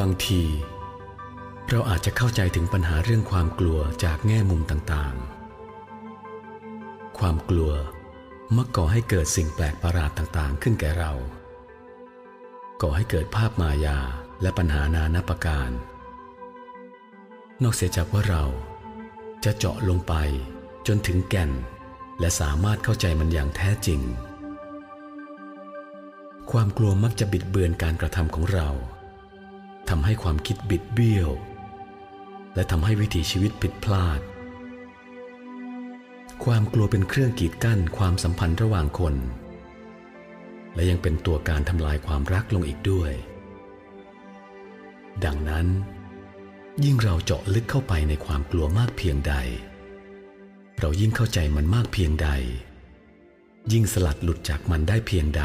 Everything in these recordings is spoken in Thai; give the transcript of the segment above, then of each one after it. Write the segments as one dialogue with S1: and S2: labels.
S1: บางที เราอาจจะเข้าใจถึงปัญหาเรื่องความกลัวจากแง่มุมต่างๆ ความกลัวมักก่อให้เกิดสิ่งแปลกประหลาดต่างๆ ขึ้นแก่เรา ก่อให้เกิดภาพมายาและปัญหานานาประการ นอกเสียจากว่าเราจะเจาะลงไปจนถึงแก่น และสามารถเข้าใจมันอย่างแท้จริง ความกลัวมักจะบิดเบือนการกระทำของเรา ทำให้ความคิดบิดเบี้ยว และทำให้วิถีชีวิตผิดพลาด ความกลัวเป็นเครื่องกีดกั้นความสัมพันธ์ระหว่างคน และยังเป็นตัวการทำลายความรักลงอีกด้วย ดังนั้น ยิ่งเราเจาะลึกเข้าไปในความกลัวมากเพียงใด เรายิ่งเข้าใจมันมากเพียงใด ยิ่งสลัดหลุดจากมันได้เพียงใด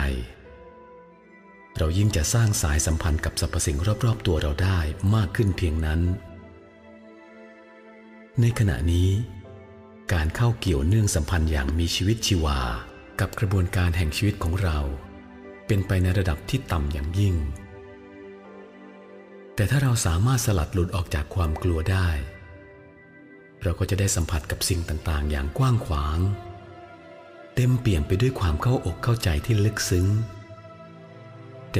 S1: เรายิ่งจะสร้างสายสัมพันธ์กับสรรพสิ่งรอบๆ ตัวเราได้มากขึ้นเพียงนั้น ในขณะนี้ การเข้าเกี่ยวเนื่องสัมพันธ์อย่างมีชีวิตชีวา กับกระบวนการแห่งชีวิตของเรา เป็นไปในระดับที่ต่ำอย่างยิ่ง แต่ถ้าเราสามารถสลัดหลุดออกจากความกลัวได้ เราก็จะได้สัมผัสกับสิ่งต่างๆ อย่างกว้างขวาง เต็มเปี่ยมไปด้วยความเข้าอกเข้าใจที่ลึกซึ้ง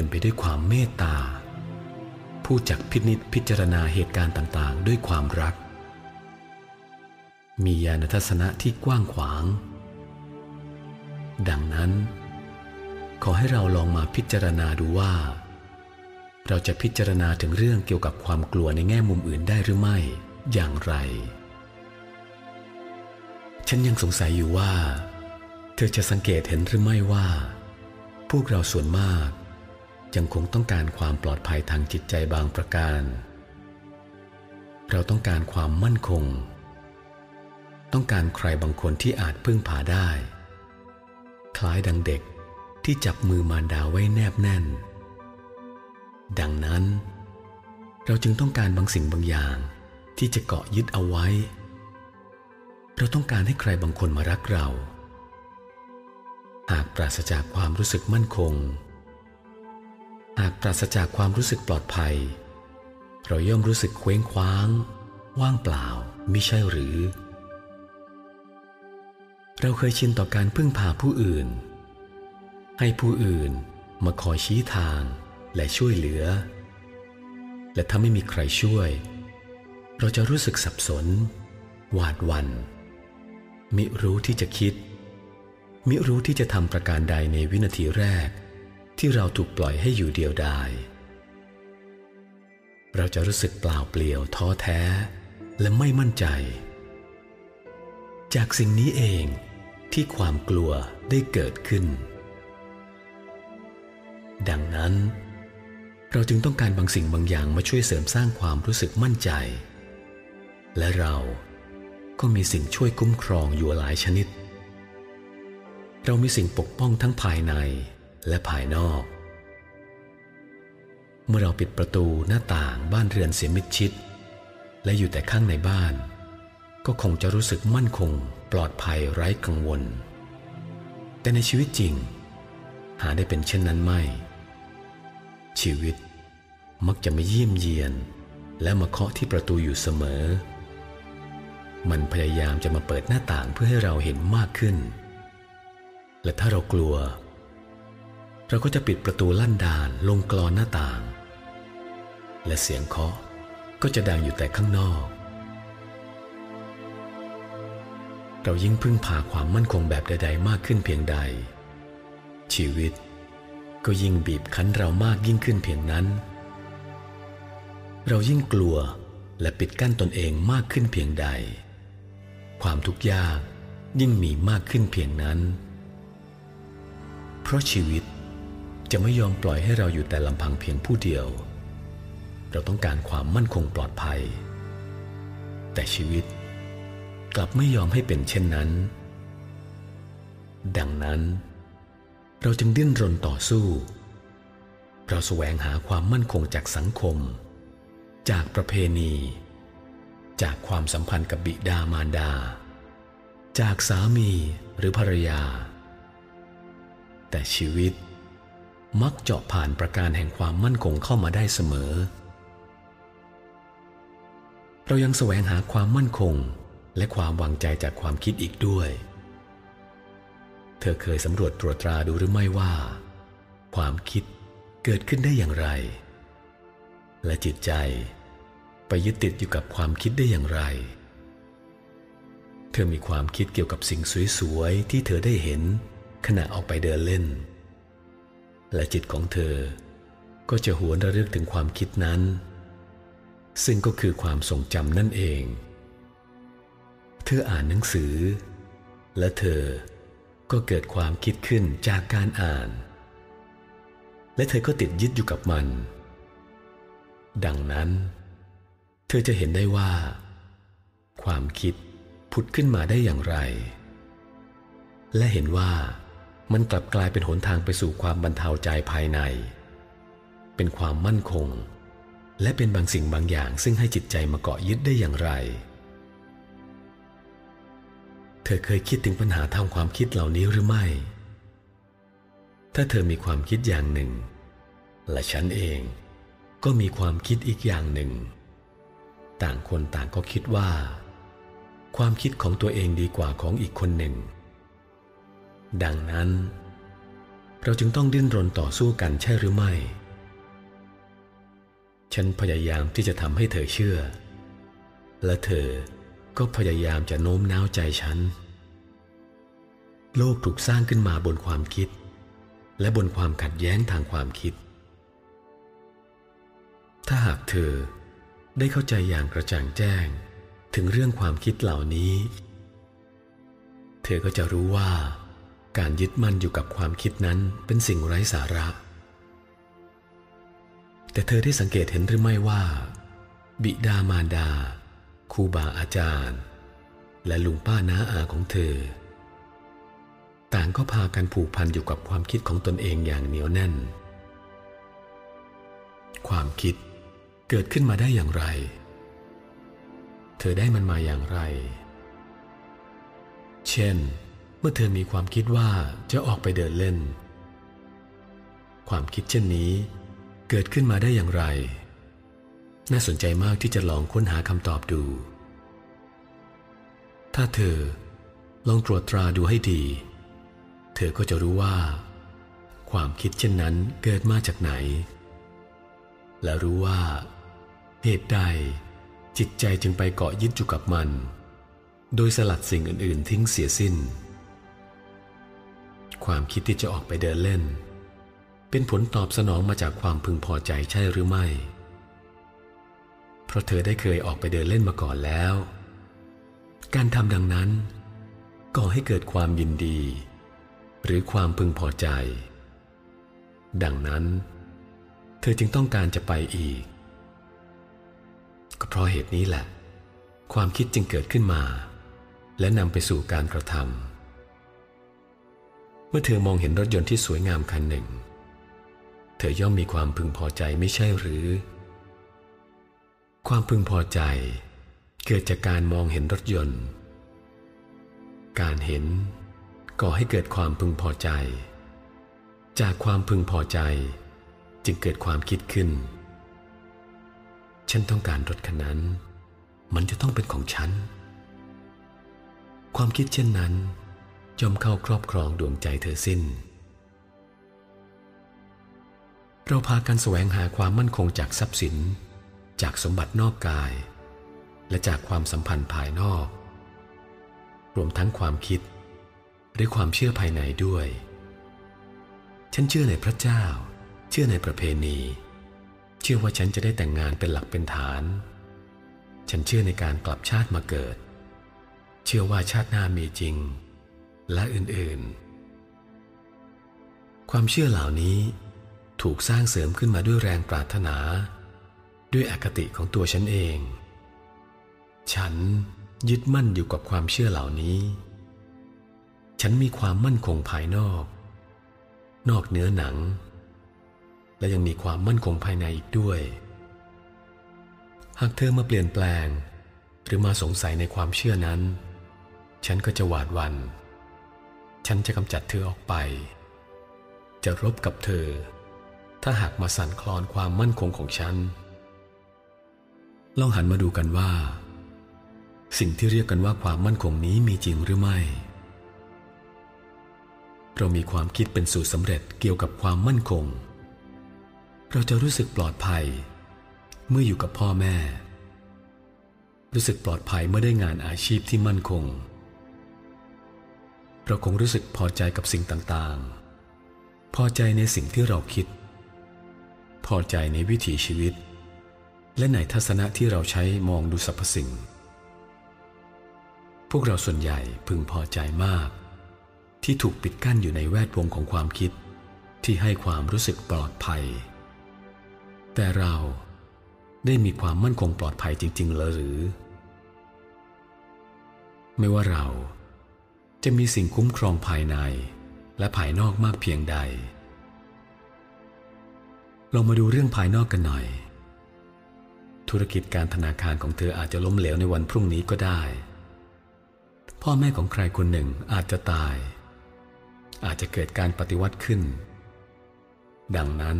S1: ต็มไปด้วยความเมตตา ผู้จักพินิษพิจารณาเหตุการณ์ต่างๆ ด้วยความรัก มีญาณทัศนะที่กว้างขวาง ดังนั้น ขอให้เราลองมาพิจารณาดูว่า เราจะพิจารณาถึงเรื่องเกี่ยวกับความกลัวในแง่มุมอื่นได้หรือไม่ อย่างไร ฉันยังสงสัยอยู่ว่า เธอจะสังเกตเห็นหรือไม่ว่าพวกเราส่วนมาก ยังคงต้องการความปลอดภัยทางจิตใจบางประการ เราต้องการความมั่นคง ต้องการใครบางคนที่อาจพึ่งพาได้ คล้ายดังเด็กที่จับมือมารดาไว้แนบแน่น ดังนั้น เราจึงต้องการบางสิ่งบางอย่างที่จะเกาะยึดเอาไว้ เราต้องการให้ใครบางคนมารักเรา หากปราศจากความรู้สึกมั่นคง หากปราศจากความรู้สึกปลอดภัย เราย่อมรู้สึกเคว้งคว้าง ว่างเปล่ามิใช่หรือ เราเคยชินต่อการพึ่งพาผู้อื่น ให้ผู้อื่นมาคอยชี้ทางและช่วยเหลือ และถ้าไม่มีใครช่วย เราจะรู้สึกสับสน หวาดวัน มิรู้ที่จะคิด มิรู้ที่จะทำประการใดในวินาทีแรก ที่เราถูกปล่อยให้อยู่เดียวดาย เราจะรู้สึกเปล่าเปลี่ยวท้อแท้และไม่มั่นใจ จากสิ่งนี้เองที่ความกลัวได้เกิดขึ้น ดังนั้น เราจึงต้องการบางสิ่งบางอย่างมาช่วยเสริมสร้างความรู้สึกมั่นใจ และเราก็มีสิ่งช่วยคุ้มครองอยู่หลายชนิด เรามีสิ่งปกป้องทั้งภายใน และภายนอก เมื่อเราปิดประตูหน้าต่างบ้านเรือนเสียมิดชิด และอยู่แต่ข้างในบ้าน ก็คงจะรู้สึกมั่นคง ปลอดภัยไร้กังวล แต่ในชีวิตจริง หาได้เป็นเช่นนั้นไม่ ชีวิตมักจะมาเยี่ยมเยียน และมาเคาะที่ประตูอยู่เสมอ มันพยายามจะมาเปิดหน้าต่างเพื่อให้เราเห็นมากขึ้น และถ้าเรากลัว เราก็จะปิดประตูลั่นดานลงกรอนหน้าต่าง และเสียงเคาะก็จะดังอยู่แต่ข้างนอก เรายิ่งพึ่งพาความมั่นคงแบบใด ๆ มากขึ้นเพียงใด ชีวิตก็ยิ่งบีบคั้นเรามากยิ่งขึ้นเพียงนั้น เรายิ่งกลัวและปิดกั้นตนเองมากขึ้นเพียงใด ความทุกข์ยากยิ่งมีมากขึ้นเพียงนั้น เพราะชีวิต จะไม่ยอมปล่อยให้เราอยู่แต่ลำพังเพียงผู้เดียว เราต้องการความมั่นคงปลอดภัย แต่ชีวิตกลับไม่ยอมให้เป็นเช่นนั้น ดังนั้น เราจึงดิ้นรนต่อสู้ เราแสวงหาความมั่นคงจากสังคม จากประเพณี จากความสัมพันธ์กับบิดามารดา จากสามีหรือภรรยา แต่ชีวิต มักเจาะผ่านประการแห่งความมั่นคงเข้ามาได้เสมอ เรายังแสวงหาความมั่นคงและความวางใจจากความคิดอีกด้วย เธอเคยสำรวจตรวจตราดูหรือไม่ว่า ความคิดเกิดขึ้นได้อย่างไร และจิตใจไปยึดติดอยู่กับความคิดได้อย่างไร เธอมีความคิดเกี่ยวกับสิ่งสวยๆที่เธอได้เห็นขณะออกไปเดินเล่น และจิตของเธอ ก็จะหวนระลึกถึงความคิดนั้น ซึ่งก็คือความทรงจำนั่นเอง เธออ่านหนังสือ และเธอก็เกิดความคิดขึ้นจากการอ่าน และเธอก็ติดยึดอยู่กับมัน ดังนั้น เธอจะเห็นได้ว่า ความคิดผุดขึ้นมาได้อย่างไร และเห็นว่า มันกลับกลายเป็นหนทางไปสู่ความบรรเทาใจภายใน เป็นความมั่นคง และเป็นบางสิ่งบางอย่างซึ่งให้จิตใจมาเกาะยึดได้อย่างไร เธอเคยคิดถึงปัญหาทางความคิดเหล่านี้หรือไม่ ถ้าเธอมีความคิดอย่างหนึ่ง และฉันเองก็มีความคิดอีกอย่างหนึ่ง ต่างคนต่างก็คิดว่า ความคิดของตัวเองดีกว่าของอีกคนหนึ่ง ดังนั้น เราจึงต้องดิ้นรนต่อสู้กันใช่หรือไม่ ฉันพยายามที่จะทำให้เธอเชื่อ และเธอก็พยายามจะโน้มน้าวใจฉัน โลกถูกสร้างขึ้นมาบนความคิด และบนความขัดแย้งทางความคิด ถ้าหากเธอได้เข้าใจอย่างกระจ่างแจ้งถึงเรื่องความคิดเหล่านี้ เธอก็จะรู้ว่า การยึดมั่นอยู่กับความคิดนั้นเป็นสิ่งไร้สาระ แต่เธอได้สังเกตเห็นหรือไม่ว่า บิดามารดาครูบาอาจารย์ และลุงป้าน้าอาของเธอ ต่างก็พากันผูกพันอยู่กับความคิดของตนเองอย่างเหนียวแน่น ความคิดเกิดขึ้นมาได้อย่างไร เธอได้มันมาอย่างไร เช่น เมื่อเธอมีความคิดว่าจะออกไปเดินเล่น ความคิดเช่นนี้เกิดขึ้นมาได้อย่างไร น่าสนใจมากที่จะลองค้นหาคำตอบดู ถ้าเธอลองตรวจตราดูให้ดี เธอก็จะรู้ว่า ความคิดเช่นนั้นเกิดมาจากไหน และรู้ว่าเหตุใดจิตใจจึงไปเกาะยึดอยู่กับมัน โดยสลัดสิ่งอื่น ๆ ทิ้งเสียสิ้น ความคิดที่จะออกไปเดินเล่น เป็นผลตอบสนองมาจากความพึงพอใจใช่หรือไม่ เพราะเธอได้เคยออกไปเดินเล่นมาก่อนแล้ว การทำดังนั้นก่อให้เกิดความยินดี หรือความพึงพอใจ ดังนั้น เธอจึงต้องการจะไปอีก ก็เพราะเหตุนี้แหละ ความคิดจึงเกิดขึ้นมา และนำไปสู่การกระทำ เมื่อเธอมองเห็นรถยนต์ที่สวยงามคันหนึ่ง เธอย่อมมีความพึงพอใจไม่ใช่หรือ ความพึงพอใจเกิดจากการมองเห็นรถยนต์ การเห็นก่อให้เกิดความพึงพอใจ จากความพึงพอใจ จึงเกิดความคิดขึ้น ฉันต้องการรถคันนั้น มันจะต้องเป็นของฉัน ความคิดเช่นนั้น ย่อมเข้าครอบครองดวงใจเธอสิ้น เราพากันแสวงหาความมั่นคงจากทรัพย์สิน จากสมบัตินอกกาย และจากความสัมพันธ์ภายนอก รวมทั้งความคิด หรือความเชื่อภายในด้วย ฉันเชื่อในพระเจ้า เชื่อในประเพณี เชื่อว่าฉันจะได้แต่งงานเป็นหลักเป็นฐาน ฉันเชื่อในการกลับชาติมาเกิด เชื่อว่าชาติหน้ามีจริง และอื่นๆ ความเชื่อเหล่านี้ถูกสร้างเสริมขึ้นมาด้วยแรงปรารถนา ด้วยอคติของตัวฉันเอง ฉันยึดมั่นอยู่กับความเชื่อเหล่านี้ ฉันมีความมั่นคงภายนอก นอกเนื้อหนัง และยังมีความมั่นคงภายในอีกด้วย หากเธอมาเปลี่ยนแปลง หรือมาสงสัยในความเชื่อนั้น ฉันก็จะหวาดวัน ฉันจะกำจัดเธอออกไป จะรบกับเธอ ถ้าหากมาสั่นคลอนความมั่นคงของฉันลองหันมาดูกันว่า สิ่งที่เรียกกันว่าความมั่นคงนี้มีจริงหรือไม่ เรามีความคิดเป็นสูตรสำเร็จเกี่ยวกับความมั่นคง เราจะรู้สึกปลอดภัย เมื่ออยู่กับพ่อแม่ รู้สึกปลอดภัยเมื่อได้งานอาชีพที่มั่นคง เราคงรู้สึกพอใจกับสิ่งต่างๆ พอใจในสิ่งที่เราคิด พอใจในวิถีชีวิต และในทัศนะที่เราใช้มองดูสรรพสิ่ง พวกเราส่วนใหญ่พึงพอใจมาก ที่ถูกปิดกั้นอยู่ในแวดวงของความคิด ที่ให้ความรู้สึกปลอดภัย แต่เราได้มีความมั่นคงปลอดภัยจริง ๆ หรือ ไม่ว่าเรา จะมีสิ่งคุ้มครองภายในและภายนอกมากเพียงใดเรามาดูเรื่องภายนอกกันหน่อย ธุรกิจการธนาคารของเธออาจจะล้มเหลวในวันพรุ่งนี้ก็ได้ พ่อแม่ของใครคนหนึ่งอาจจะตาย อาจจะเกิดการปฏิวัติขึ้น ดังนั้น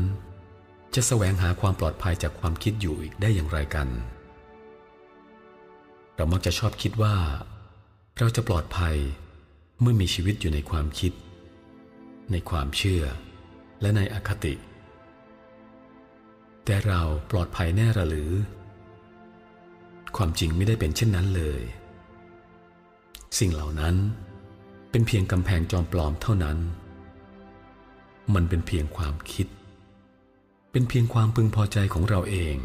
S1: จะแสวงหาความปลอดภัยจากความคิดอยู่อีกได้อย่างไรกัน เรามักจะชอบคิดว่า เราจะปลอดภัย เมื่อมีชีวิตอยู่ในความคิด ในความเชื่อ และในอคติ แต่เราปลอดภัยแน่หรือ ความจริงไม่ได้เป็นเช่นนั้นเลย สิ่งเหล่านั้นเป็นเพียงกำแพงจอมปลอมเท่านั้น มันเป็นเพียงความคิด เป็นเพียงความพึงพอใจของเราเอง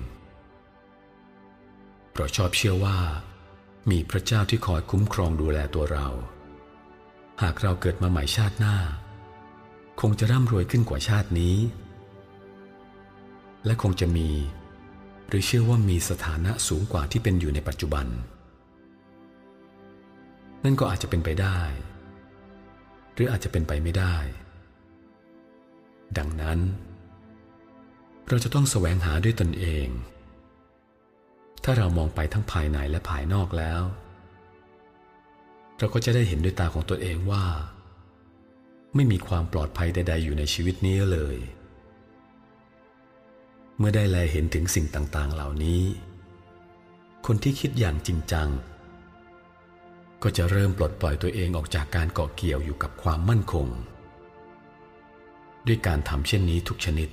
S1: เราชอบเชื่อว่า มีพระเจ้าที่คอยคุ้มครองดูแลตัวเรา หากเราเกิดมาใหม่ชาติหน้า คงจะร่ำรวยขึ้นกว่าชาตินี้ และคงจะมี หรือเชื่อว่ามีสถานะสูงกว่าที่เป็นอยู่ในปัจจุบัน นั่นก็อาจจะเป็นไปได้ หรืออาจจะเป็นไปไม่ได้ ดังนั้น เราจะต้องแสวงหาด้วยตนเอง ถ้าเรามองไปทั้งภายในและภายนอกแล้ว เราก็จะได้เห็นด้วยตาของตัวเองว่า ไม่มีความปลอดภัยใด ๆ อยู่ในชีวิตนี้เลย เมื่อได้แลเห็นถึงสิ่งต่างๆ เหล่านี้ คนที่คิดอย่างจริงจัง ก็จะเริ่มปลดปล่อยตัวเองออกจากการเกาะเกี่ยวอยู่กับความมั่นคง ด้วยการทำเช่นนี้ทุกชนิด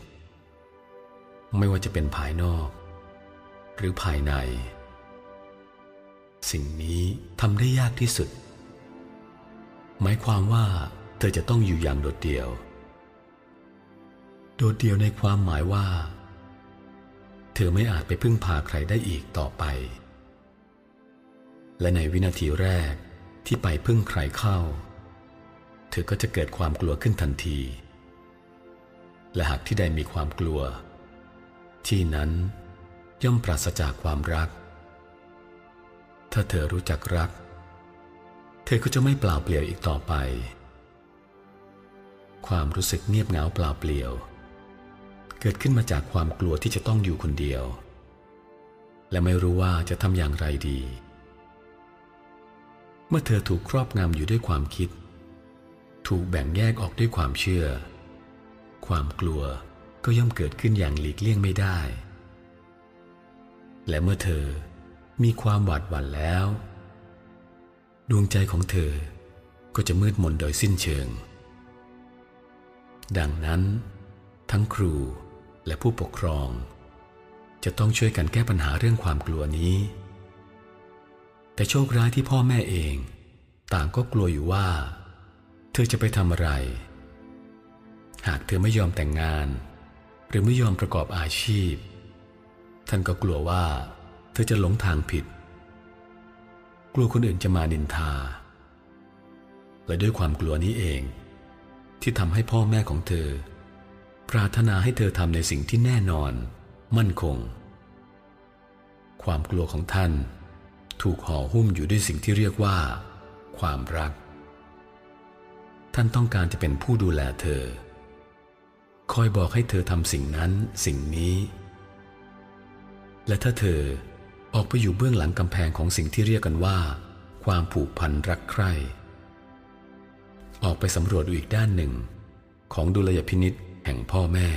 S1: ไม่ว่าจะเป็นภายนอก หรือภายในสิ่งนี้ทำได้ยากที่สุด หมายความว่า เธอจะต้องอยู่อย่างโดดเดี่ยว โดดเดี่ยวในความหมายว่า เธอไม่อาจไปพึ่งพาใครได้อีกต่อไป และในวินาทีแรกที่ไปพึ่งใครเข้า เธอก็จะเกิดความกลัวขึ้นทันที และหากที่ใดมีความกลัว ที่นั้นย่อมปราศจากความรัก ถ้าเธอรู้จักรัก ธอก็จะไม่เปล่าเปลี่ยวอีกต่อไป ความรู้สึกเงียบเหงาเปล่าเปลี่ยว เกิดขึ้นมาจากความกลัวที่จะต้องอยู่คนเดียว และไม่รู้ว่าจะทำอย่างไรดี เมื่อเธอถูกครอบงำอยู่ด้วยความคิด ถูกแบ่งแยกออกด้วยความเชื่อ ความกลัวก็ย่อมเกิดขึ้นอย่างหลีกเลี่ยงไม่ได้ และเมื่อเธอมีความหวาดหวั่นแล้ว ดวงใจของเธอก็จะมืดมนโดยสิ้นเชิง ดังนั้น ทั้งครูและผู้ปกครอง จะต้องช่วยกันแก้ปัญหาเรื่องความกลัวนี้ แต่โชคร้ายที่พ่อแม่เอง ต่างก็กลัวอยู่ว่า เธอจะไปทำอะไร หากเธอไม่ยอมแต่งงาน หรือไม่ยอมประกอบอาชีพ ท่านก็กลัวว่า เธอจะหลงทางผิด กลัวคนอื่นจะมานินทา และด้วยความกลัวนี้เอง ที่ทำให้พ่อแม่ของเธอ ปรารถนาให้เธอทำในสิ่งที่แน่นอน มั่นคง ความกลัวของท่าน ถูกห่อหุ้มอยู่ด้วยสิ่งที่เรียกว่า ความรัก ท่านต้องการจะเป็นผู้ดูแลเธอ คอยบอกให้เธอทำสิ่งนั้นสิ่งนี้ และถ้าเธอ ออกไปอยู่เบื้องหลังกำแพงของสิ่งที่เรียกกันว่า ความผูกพันรักใคร่ออกไปสำรวจดูอีกด้านหนึ่ง ของดุลยพินิษแห่งพ่อแม่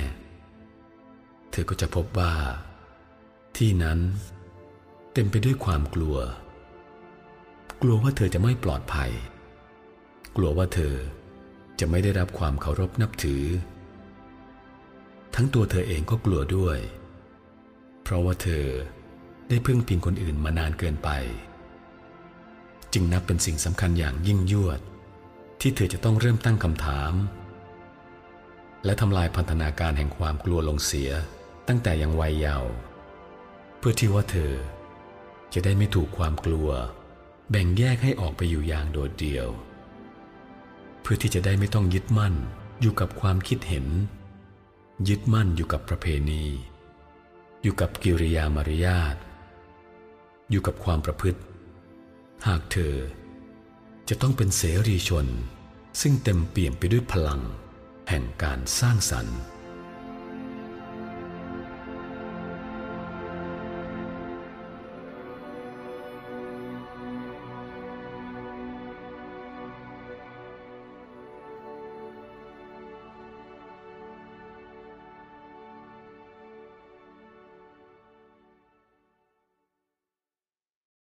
S1: เธอก็จะพบว่า ที่นั้น เต็มไปด้วยความกลัว กลัวว่าเธอจะไม่ปลอดภัย กลัวว่าเธอจะไม่ได้รับความเคารพนับถือ ทั้งตัวเธอเองก็กลัวด้วย เพราะว่าเธอ ได้พึ่งพิงคนอื่นมานานเกินไป จึงนับเป็นสิ่งสำคัญอย่างยิ่งยวด ที่เธอจะต้องเริ่มตั้งคำถาม และทำลายพันธนาการแห่งความกลัวลงเสียตั้งแต่ยังวัยเยาว์เพื่อที่ว่าเธอ จะได้ไม่ถูกความกลัว แบ่งแยกให้ออกไปอยู่อย่างโดดเดี่ยว เพื่อที่จะได้ไม่ต้องยึดมั่นอยู่กับความคิดเห็น ยึดมั่นอยู่กับประเพณี อยู่กับกิริยามารยาท อยู่กับความประพฤติ หากเธอ จะต้องเป็นเสรีชน ซึ่งเต็มเปี่ยมไปด้วยพลัง แห่งการสร้างสรรค์